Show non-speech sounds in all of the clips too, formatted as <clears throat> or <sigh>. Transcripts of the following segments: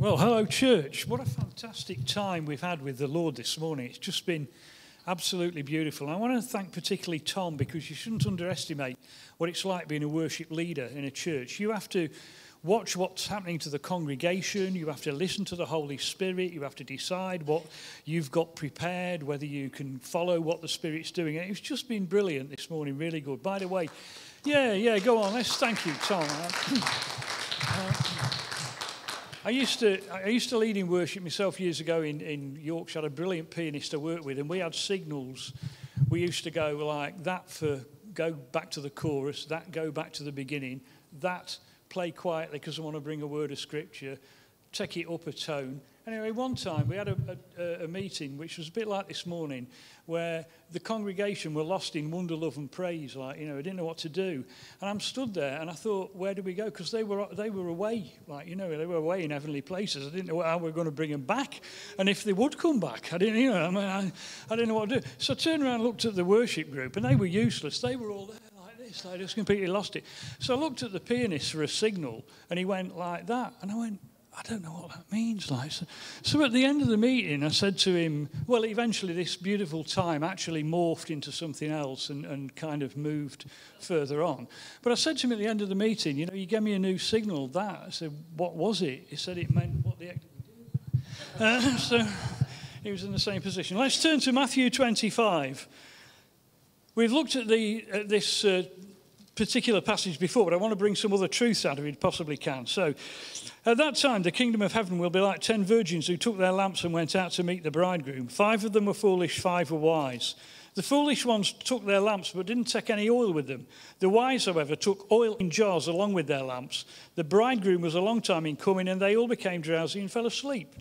Well, hello, church. What a fantastic time we've had with the Lord this morning. It's just been absolutely beautiful. I want to thank particularly Tom because you shouldn't underestimate what it's like being a worship leader in a church. You have to watch what's happening to the congregation, you have to listen to the Holy Spirit, you have to decide what you've got prepared, whether you can follow what the Spirit's doing. And it's just been brilliant this morning, really good. By the way, yeah, yeah, go on. Let's thank you, Tom. <clears throat> Uh, I used to I used to lead in worship myself years ago in, in Yorkshire. I had a brilliant pianist I worked with, and we had signals. We used to go like that for go back to the chorus, that go back to the beginning, that play quietly because I want to bring a word of scripture, take it up a tone, Anyway, one time we had a, a, a, meeting which was a bit like this morning, where the congregation were lost in wonder, love, and praise. Like you know, I didn't know what to do, and I'm stood there, and I thought, where do we go? Because they were they were away, like you know, they were away in heavenly places. I didn't know how we were going to bring them back, and if they would come back, I didn't, you know, I, mean, I, I didn't know what to do. So I turned around, and looked at the worship group, and they were useless. They were all there. like this. I just completely lost it. So I looked at the pianist for a signal, and he went like that. And I went, I don't know what that means. Like, so, so, at the end of the meeting, I said to him, well, eventually this beautiful time actually morphed into something else and, and kind of moved further on. But I said to him at the end of the meeting, you know, you gave me a new signal, that. I said, what was it? He said it meant what the... <laughs> Uh, so he was in the same position. Let's turn to Matthew 25. We've looked at, the, at this uh, particular passage before, but I want to bring some other truths out of it, possibly can. So, at that time, the kingdom of heaven will be like ten virgins who took their lamps and went out to meet the bridegroom. Five of them were foolish, five were wise. The foolish ones took their lamps but didn't take any oil with them. The wise, however, took oil in jars along with their lamps. The bridegroom was a long time in coming, and they all became drowsy and fell asleep.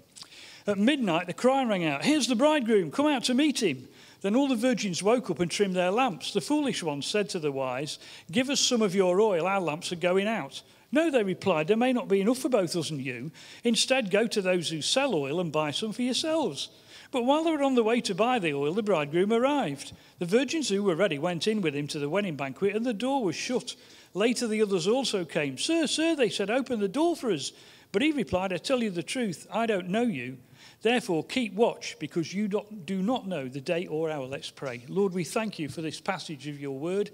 At midnight, the cry rang out, Here's the bridegroom, come out to meet him. Then all the virgins woke up and trimmed their lamps. The foolish ones said to the wise, Give us some of your oil, our lamps are going out. No, they replied, There may not be enough for both us and you. Instead, go to those who sell oil and buy some for yourselves. But while they were on the way to buy the oil, the bridegroom arrived. The virgins who were ready went in with him to the wedding banquet, and the door was shut. Later, the others also came. Sir, sir, they said, open the door for us. But he replied, I tell you the truth, I don't know you. Therefore, keep watch because you do not know the day or hour. Let's pray. Lord, we thank you for this passage of your word.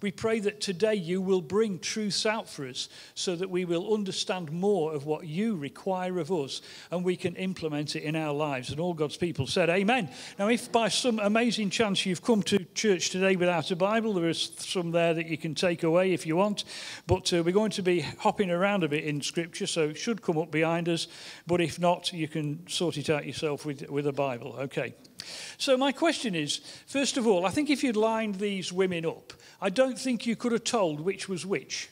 We pray that today you will bring truths out for us so that we will understand more of what you require of us and we can implement it in our lives. And all God's people said, Amen. Now, if by some amazing chance you've come to church today without a Bible, there is some there that you can take away if you want. But uh, we're going to be hopping around a bit in Scripture, so it should come up behind us. But if not, you can sort it out yourself with, with a Bible. Okay. So, my question is first of all, I think if you'd lined these women up, I don't think you could have told which was which.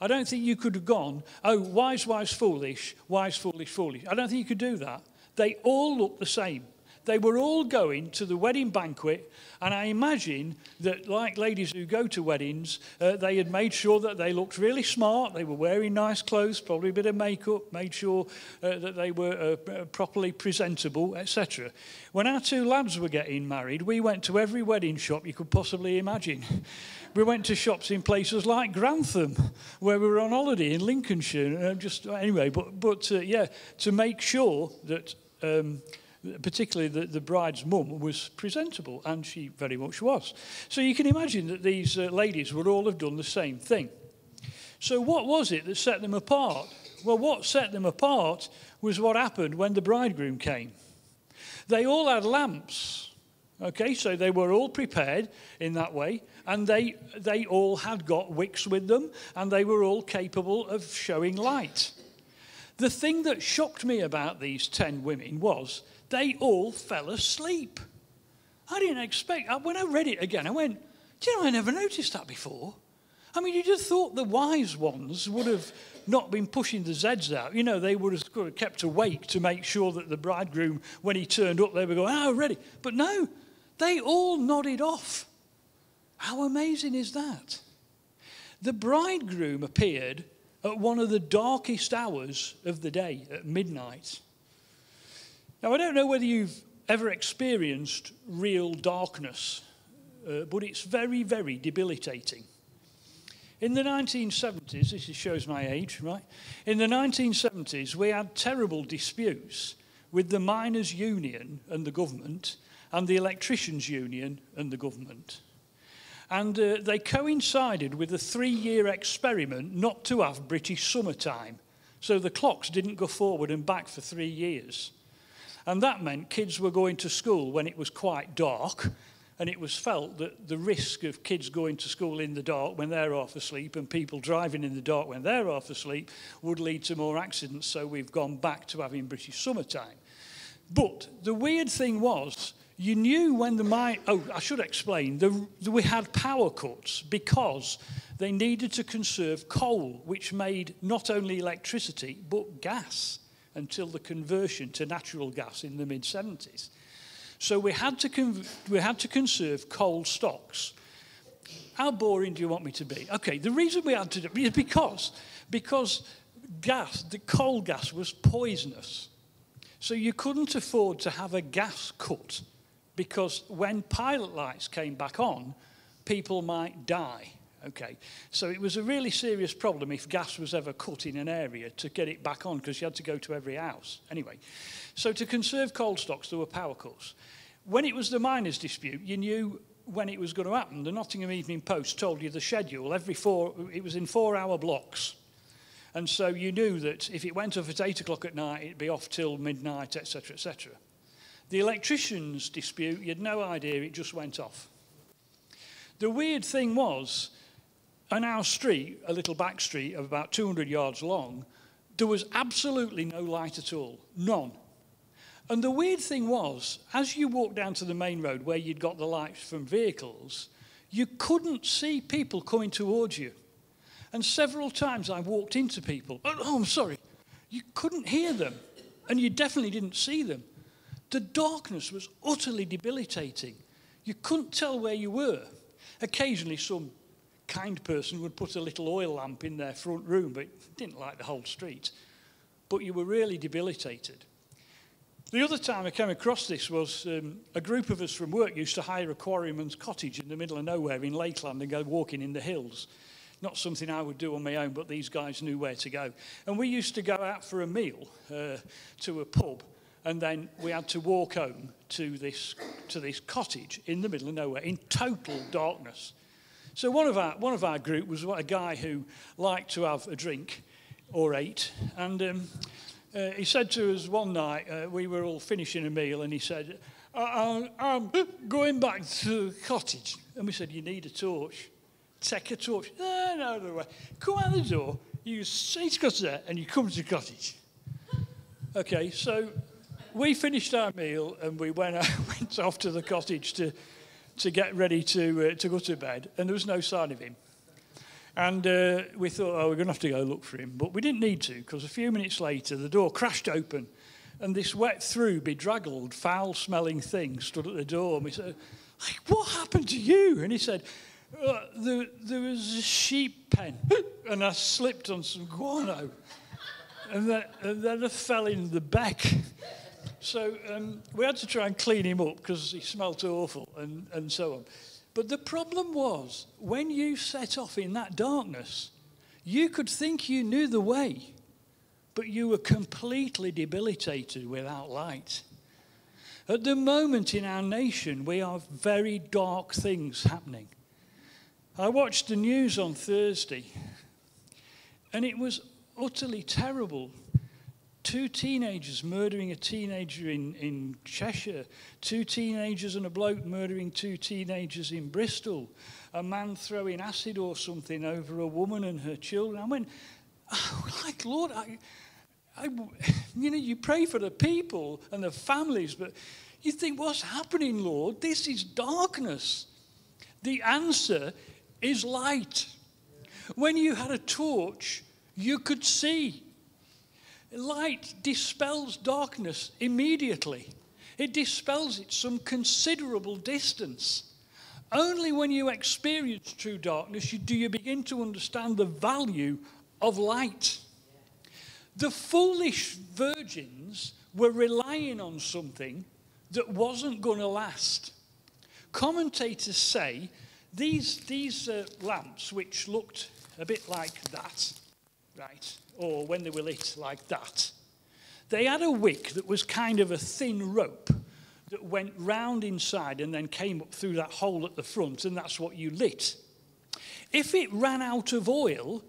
I don't think you could have gone, oh, wise, wise, foolish, wise, foolish, foolish. I don't think you could do that. They all look the same. They were all going to the wedding banquet, and I imagine that, like ladies who go to weddings, uh, they had made sure that they looked really smart. They were wearing nice clothes, probably a bit of makeup, made sure uh, that they were uh, uh properly presentable, etc. When our two lads were getting married, we went to every wedding shop you could possibly imagine. We went to shops in places like Grantham, where we were on holiday in Lincolnshire. Uh, just anyway, but but uh, yeah, to make sure that. Um, particularly the, the bride's mum, was presentable, and she very much was. So you can imagine that these uh, ladies would all have done the same thing. So, what was it that set them apart? Well, what set them apart was what happened when the bridegroom came. They all had lamps. Okay, so they were all prepared in that way, and they, they all had got wicks with them, and they were all capable of showing light. The thing that shocked me about these 10 women was they all fell asleep. I didn't expect, when I read it again, I went, do you know, I never noticed that before. I mean, you just thought the wise ones would have not been pushing the Zeds out. You know, they would have kept awake to make sure that the bridegroom, when he turned up, they were going, oh, ready. But no, they all nodded off. How amazing is that? The bridegroom appeared at one of the darkest hours of the day, at midnight. Now, I don't know whether you've ever experienced real darkness, uh, but it's very, very debilitating. In the 1970s, this shows my age, right? In the 1970s, we had terrible disputes with the miners' union and the government, and the electricians' union and the government. And uh, they coincided with a three year experiment not to have British summertime. So the clocks didn't go forward and back for three years. And that meant kids were going to school when it was quite dark and it was felt that the risk of kids going to school in the dark when they're half asleep and people driving in the dark when they're half asleep would lead to more accidents, so we've gone back to having British summertime. But the weird thing was, you knew when the mine, oh, I should explain, the, the, we had power cuts because they needed to conserve coal, which made not only electricity, but gas until the conversion to natural gas in the mid 70s. So we had to, we had to conserve coal stocks. How boring do you want me to be? Okay, the reason we had to do it is because, because gas, the coal gas was poisonous. So you couldn't afford to have a gas cut because when pilot lights came back on, people might die. Okay, so it was a really serious problem if gas was ever cut in an area to get it back on because you had to go to every house. Anyway, so to conserve coal stocks, there were power cuts. When it was the miners' dispute, you knew when it was going to happen. The Nottingham Evening Post told you the schedule every four, it was in four hour blocks. And so you knew that if it went off at eight o'clock at night, it'd be off till midnight, etc., etc. The electricians' dispute, you had no idea, it just went off. The weird thing was, on our street, a little back street of about 200 yards long, there was absolutely no light at all, none. And the weird thing was, as you walked down to the main road where you'd got the lights from vehicles, you couldn't see people coming towards you. And several times I walked into people, oh, oh, I'm sorry, you couldn't hear them, and you definitely didn't see them. The darkness was utterly debilitating. You couldn't tell where you were. Occasionally, some kind person would put a little oil lamp in their front room, but didn't like the whole street. But you were really debilitated. The other time I came across this was um, a group of us from work used to hire a quarryman's cottage in the middle of nowhere in Lakeland and go walking in the hills. Not something I would do on my own, but these guys knew where to go. And we used to go out for a meal uh, to a pub, and then we had to walk home to this, to this cottage in the middle of nowhere in total darkness. So one of our, one of our group was a guy who liked to have a drink or eight, and um, uh, he said to us one night, uh, we were all finishing a meal, and he said, I, am going back to the cottage. And we said, You need a torch. Take a torch. No, no, no way. Come out the door, you say to there, and you come to the cottage. Okay, so we finished our meal and we went, <laughs> went off to the cottage to, to get ready to, uh, to go to bed, and there was no sign of him. And uh, we thought, oh, we're going to have to go look for him. But we didn't need to, because a few minutes later, the door crashed open, and this wet through, bedraggled, foul smelling thing stood at the door. And we said, like, what happened to you? And he said, uh, there, there was a sheep pen, <laughs> and I slipped on some guano. And then, and then I fell in the beck. So um, we had to try and clean him up because he smelt awful and, and so on. But the problem was, when you set off in that darkness, you could think you knew the way, but you were completely debilitated without light. At the moment in our nation, we have very dark things happening. I watched the news on Thursday, and it was utterly terrible two teenagers murdering a teenager in, in Cheshire, two teenagers and a bloke murdering two teenagers in Bristol, a man throwing acid or something over a woman and her children. I went, oh, like, Lord, I, I, you know, you pray for the people and the families, but you think, what's happening, Lord? This is darkness. The answer is light. When you had a torch, you could see. Light dispels darkness immediately. It dispels it some considerable distance. Only when you experience true darkness do you begin to understand the value of light. The foolish virgins were relying on something that wasn't going to last. Commentators say these, these uh, lamps, which looked a bit like that, Or when they were lit, like that. They had a wick that was kind of a thin rope that went round inside and then came up through that hole at the front, and that's what you lit. If it ran out of oil,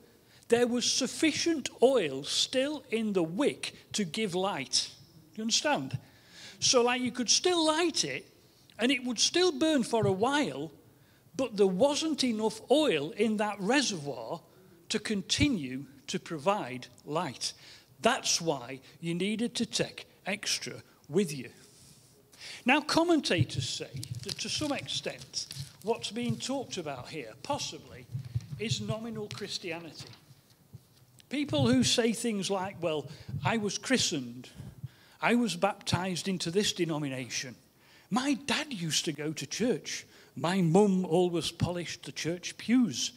there was sufficient oil still in the wick to give light. Do you understand? So, like, you could still light it and it would still burn for a while, but there wasn't enough oil in that reservoir to continue to provide light. That's why you needed to take extra with you. Now, commentators say that to some extent, what's being talked about here, possibly, is nominal Christianity. People who say things like, well, I was christened, I was baptized into this denomination, my dad used to go to church, my mum always polished the church pews,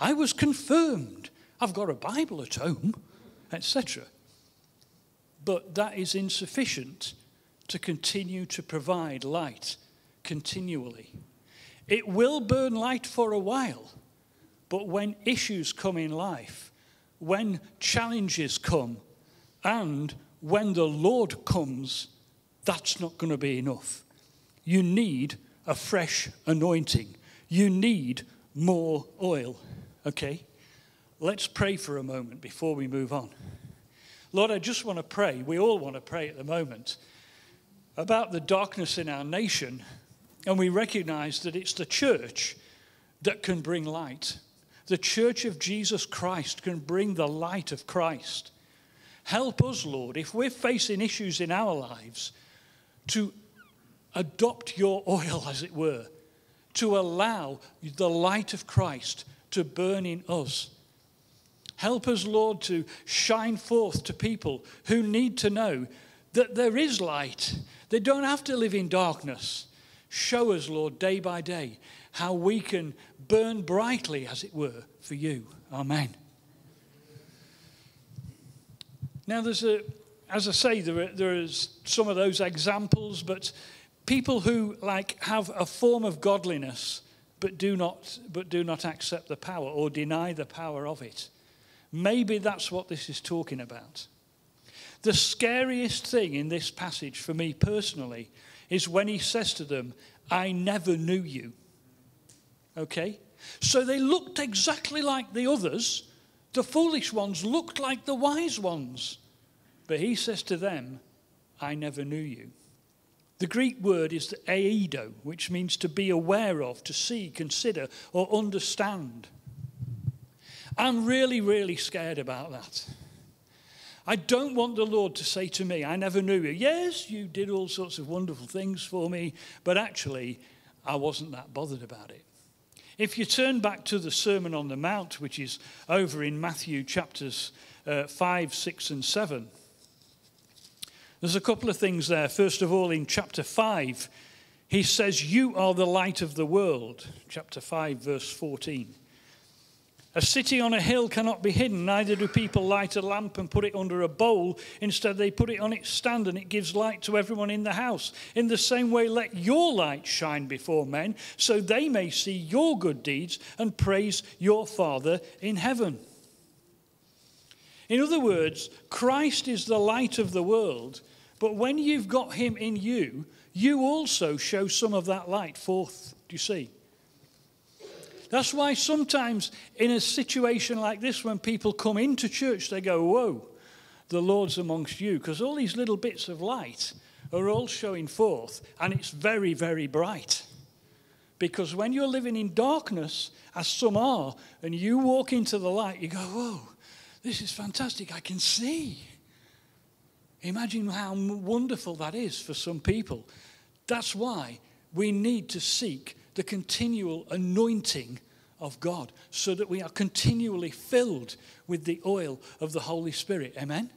I was confirmed, I've got a Bible at home, etc. But that is insufficient to continue to provide light continually. It will burn light for a while, but when issues come in life, when challenges come and when the Lord comes, that's not going to be enough. You need a fresh anointing. You need more oil. Okay? Let's pray for a moment before we move on. Lord, I just want to pray. We all want to pray at the moment about the darkness in our nation, and we recognize that it's the church that can bring light. The church of Jesus Christ can bring the light of Christ. Help us, Lord, if we're facing issues in our lives, to adopt your oil, as it were, to allow the light of Christ to burn in us. Help us, Lord, to shine forth to people who need to know that there is light. They don't have to live in darkness. Show us, Lord, day by day, how we can burn brightly, as it were, for you. Amen. Now, there's a, as I say, there, are, there is some of those examples, but people who like have a form of godliness but do not but do not accept the power or deny the power of it. Maybe that's what this is talking about. The scariest thing in this passage for me personally is when he says to them, I never knew you. Okay? So they looked exactly like the others. The foolish ones looked like the wise ones. But he says to them, I never knew you. The Greek word is the eido, which means to be aware of, to see, consider, or understand. I'm really, really scared about that. I don't want the Lord to say to me, I never knew you. Yes, you did all sorts of wonderful things for me, but actually, I wasn't that bothered about it. If you turn back to the Sermon on the Mount, which is over in Matthew chapters uh, 5, 6, and 7, there's a couple of things there. First of all, in chapter 5, he says, You are the light of the world. Chapter 5, verse 14. A city on a hill cannot be hidden, neither do people light a lamp and put it under a bowl. Instead, they put it on its stand and it gives light to everyone in the house. In the same way, let your light shine before men, so they may see your good deeds and praise your Father in heaven. In other words, Christ is the light of the world, but when you've got him in you, you also show some of that light forth. Do you see? That's why sometimes in a situation like this, when people come into church, they go, Whoa, the Lord's amongst you. Because all these little bits of light are all showing forth, and it's very, very bright. Because when you're living in darkness, as some are, and you walk into the light, you go, Whoa, this is fantastic. I can see. Imagine how wonderful that is for some people. That's why we need to seek the continual anointing of God so that we are continually filled with the oil of the Holy Spirit. Amen?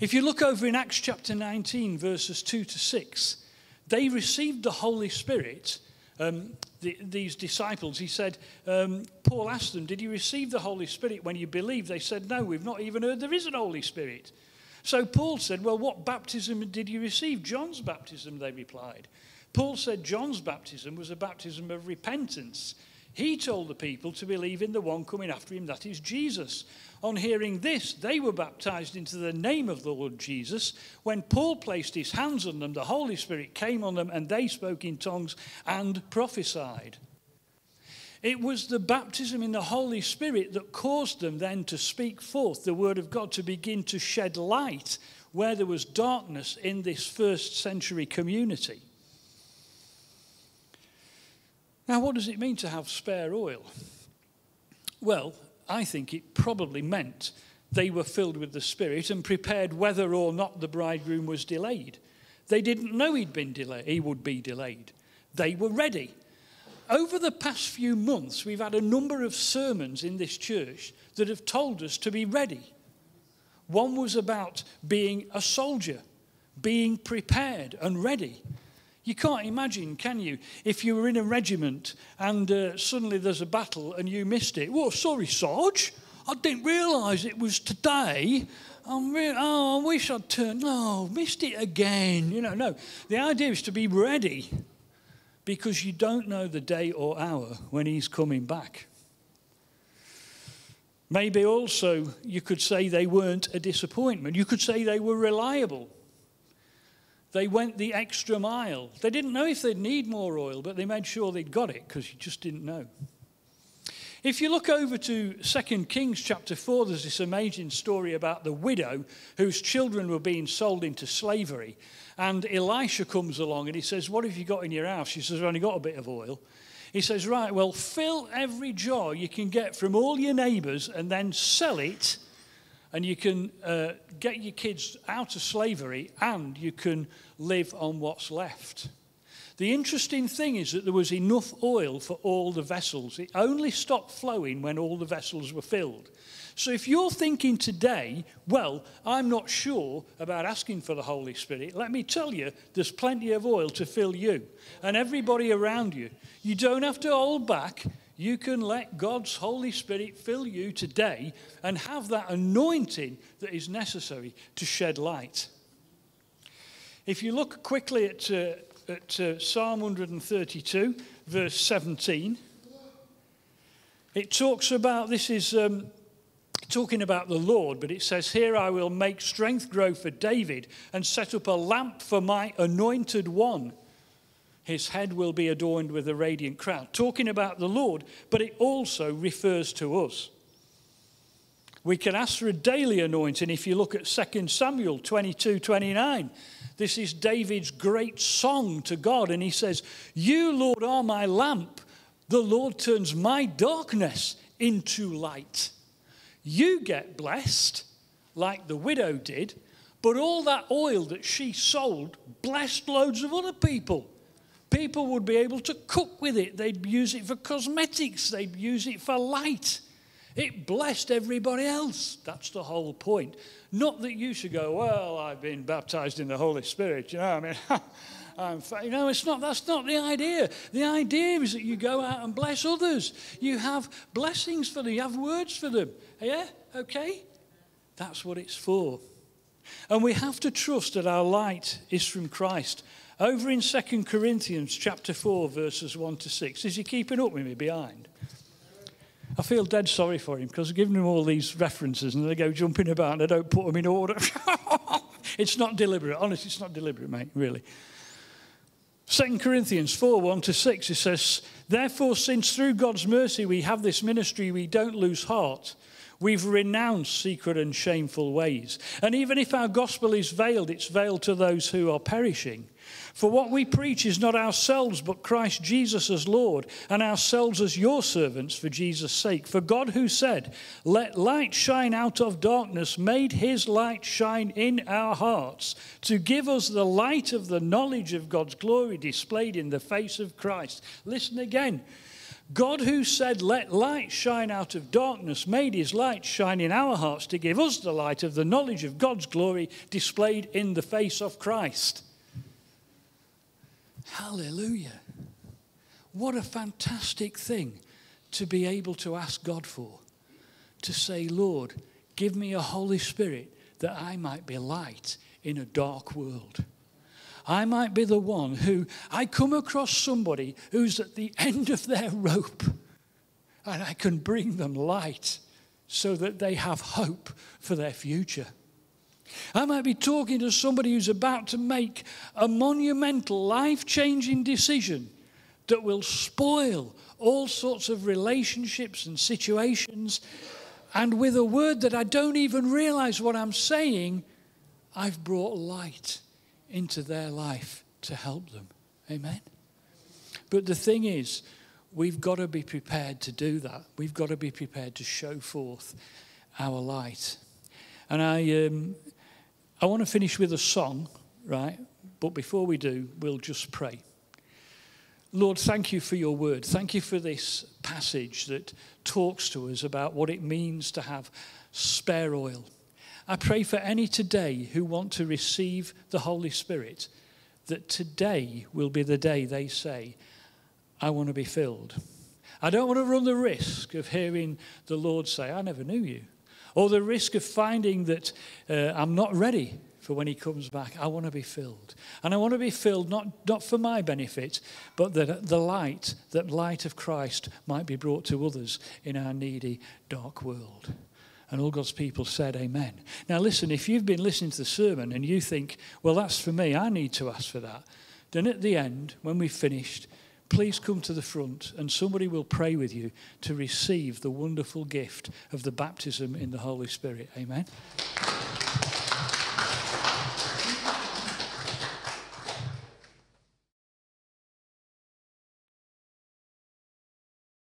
If you look over in Acts chapter 19, verses 2 to 6, they received the Holy Spirit. Um, the, these disciples, he said, um, Paul asked them, Did you receive the Holy Spirit when you believed? They said, No, we've not even heard there is an Holy Spirit. So Paul said, Well, what baptism did you receive? John's baptism, they replied. Paul said John's baptism was a baptism of repentance. He told the people to believe in the one coming after him, that is Jesus. On hearing this, they were baptized into the name of the Lord Jesus. When Paul placed his hands on them, the Holy Spirit came on them, and they spoke in tongues and prophesied. It was the baptism in the Holy Spirit that caused them then to speak forth the word of God, to begin to shed light where there was darkness in this first century community. Now, what does it mean to have spare oil? Well, I think it probably meant they were filled with the Spirit and prepared whether or not the bridegroom was delayed. They didn't know he'd been delayed, he would be delayed. They were ready over the past few months, we've had a number of sermons in this church that have told us to be ready. One was about being a soldier, being prepared and ready. You can't imagine, can you, if you were in a regiment and uh, suddenly there's a battle and you missed it. Well, sorry, Sarge, I didn't realise it was today. I'm re- oh, I wish I'd turned. Oh, missed it again. You know, no. The idea is to be ready because you don't know the day or hour when he's coming back. Maybe also you could say they weren't a disappointment. You could say they were reliable. They went the extra mile. They didn't know if they'd need more oil, but they made sure they'd got it because you just didn't know. If you look over to 2 Kings chapter 4, there's this amazing story about the widow whose children were being sold into slavery. And Elisha comes along and he says, What have you got in your house? She says, I've only got a bit of oil. He says, Right, well, fill every jar you can get from all your neighbours and then sell it. And you can uh, get your kids out of slavery and you can live on what's left. The interesting thing is that there was enough oil for all the vessels. It only stopped flowing when all the vessels were filled. So if you're thinking today, well, I'm not sure about asking for the Holy Spirit, let me tell you, there's plenty of oil to fill you and everybody around you. You don't have to hold back. You can let God's Holy Spirit fill you today and have that anointing that is necessary to shed light. If you look quickly at uh, at uh, Psalm 132, verse 17. It talks about, this is um, talking about the Lord, but it says, Here I will make strength grow for David and set up a lamp for my anointed one. His head will be adorned with a radiant crown. Talking about the Lord, but it also refers to us. We can ask for a daily anointing if you look at 2 Samuel 22 29. This is David's great song to God. And he says, You, Lord, are my lamp. The Lord turns my darkness into light. You get blessed, like the widow did, but all that oil that she sold blessed loads of other people. People would be able to cook with it, they'd use it for cosmetics, they'd use it for light. It blessed everybody else. That's the whole point. Not that you should go, well, I've been baptized in the Holy Spirit. You know, I mean, <laughs> I'm, you know, it's not. That's not the idea. The idea is that you go out and bless others. You have blessings for them. You have words for them. Yeah, okay. That's what it's for. And we have to trust that our light is from Christ. Over in 2 Corinthians chapter 4, verses 1 to 6. Is he keeping up with me behind? I feel dead sorry for him because I've given him all these references and they go jumping about and I don't put them in order. <laughs> it's not deliberate. Honestly, it's not deliberate, mate, really. 2 Corinthians 4 1 to 6, it says, Therefore, since through God's mercy we have this ministry, we don't lose heart. We've renounced secret and shameful ways. And even if our gospel is veiled, it's veiled to those who are perishing. For what we preach is not ourselves, but Christ Jesus as Lord, and ourselves as your servants for Jesus' sake. For God, who said, Let light shine out of darkness, made his light shine in our hearts, to give us the light of the knowledge of God's glory displayed in the face of Christ. Listen again. God, who said, Let light shine out of darkness, made his light shine in our hearts to give us the light of the knowledge of God's glory displayed in the face of Christ. Hallelujah. What a fantastic thing to be able to ask God for. To say, Lord, give me a Holy Spirit that I might be light in a dark world. I might be the one who I come across somebody who's at the end of their rope and I can bring them light so that they have hope for their future. I might be talking to somebody who's about to make a monumental, life changing decision that will spoil all sorts of relationships and situations. And with a word that I don't even realize what I'm saying, I've brought light into their life to help them. Amen. But the thing is, we've got to be prepared to do that. We've got to be prepared to show forth our light. And I, um, I want to finish with a song, right? But before we do, we'll just pray. Lord, thank you for your word. Thank you for this passage that talks to us about what it means to have spare oil. I pray for any today who want to receive the Holy Spirit that today will be the day they say, I want to be filled. I don't want to run the risk of hearing the Lord say, I never knew you. Or the risk of finding that uh, I'm not ready for when he comes back. I want to be filled. And I want to be filled not, not for my benefit, but that the light, that light of Christ might be brought to others in our needy, dark world. And all God's people said, Amen. Now, listen, if you've been listening to the sermon and you think, well, that's for me, I need to ask for that, then at the end, when we've finished, please come to the front and somebody will pray with you to receive the wonderful gift of the baptism in the Holy Spirit. Amen.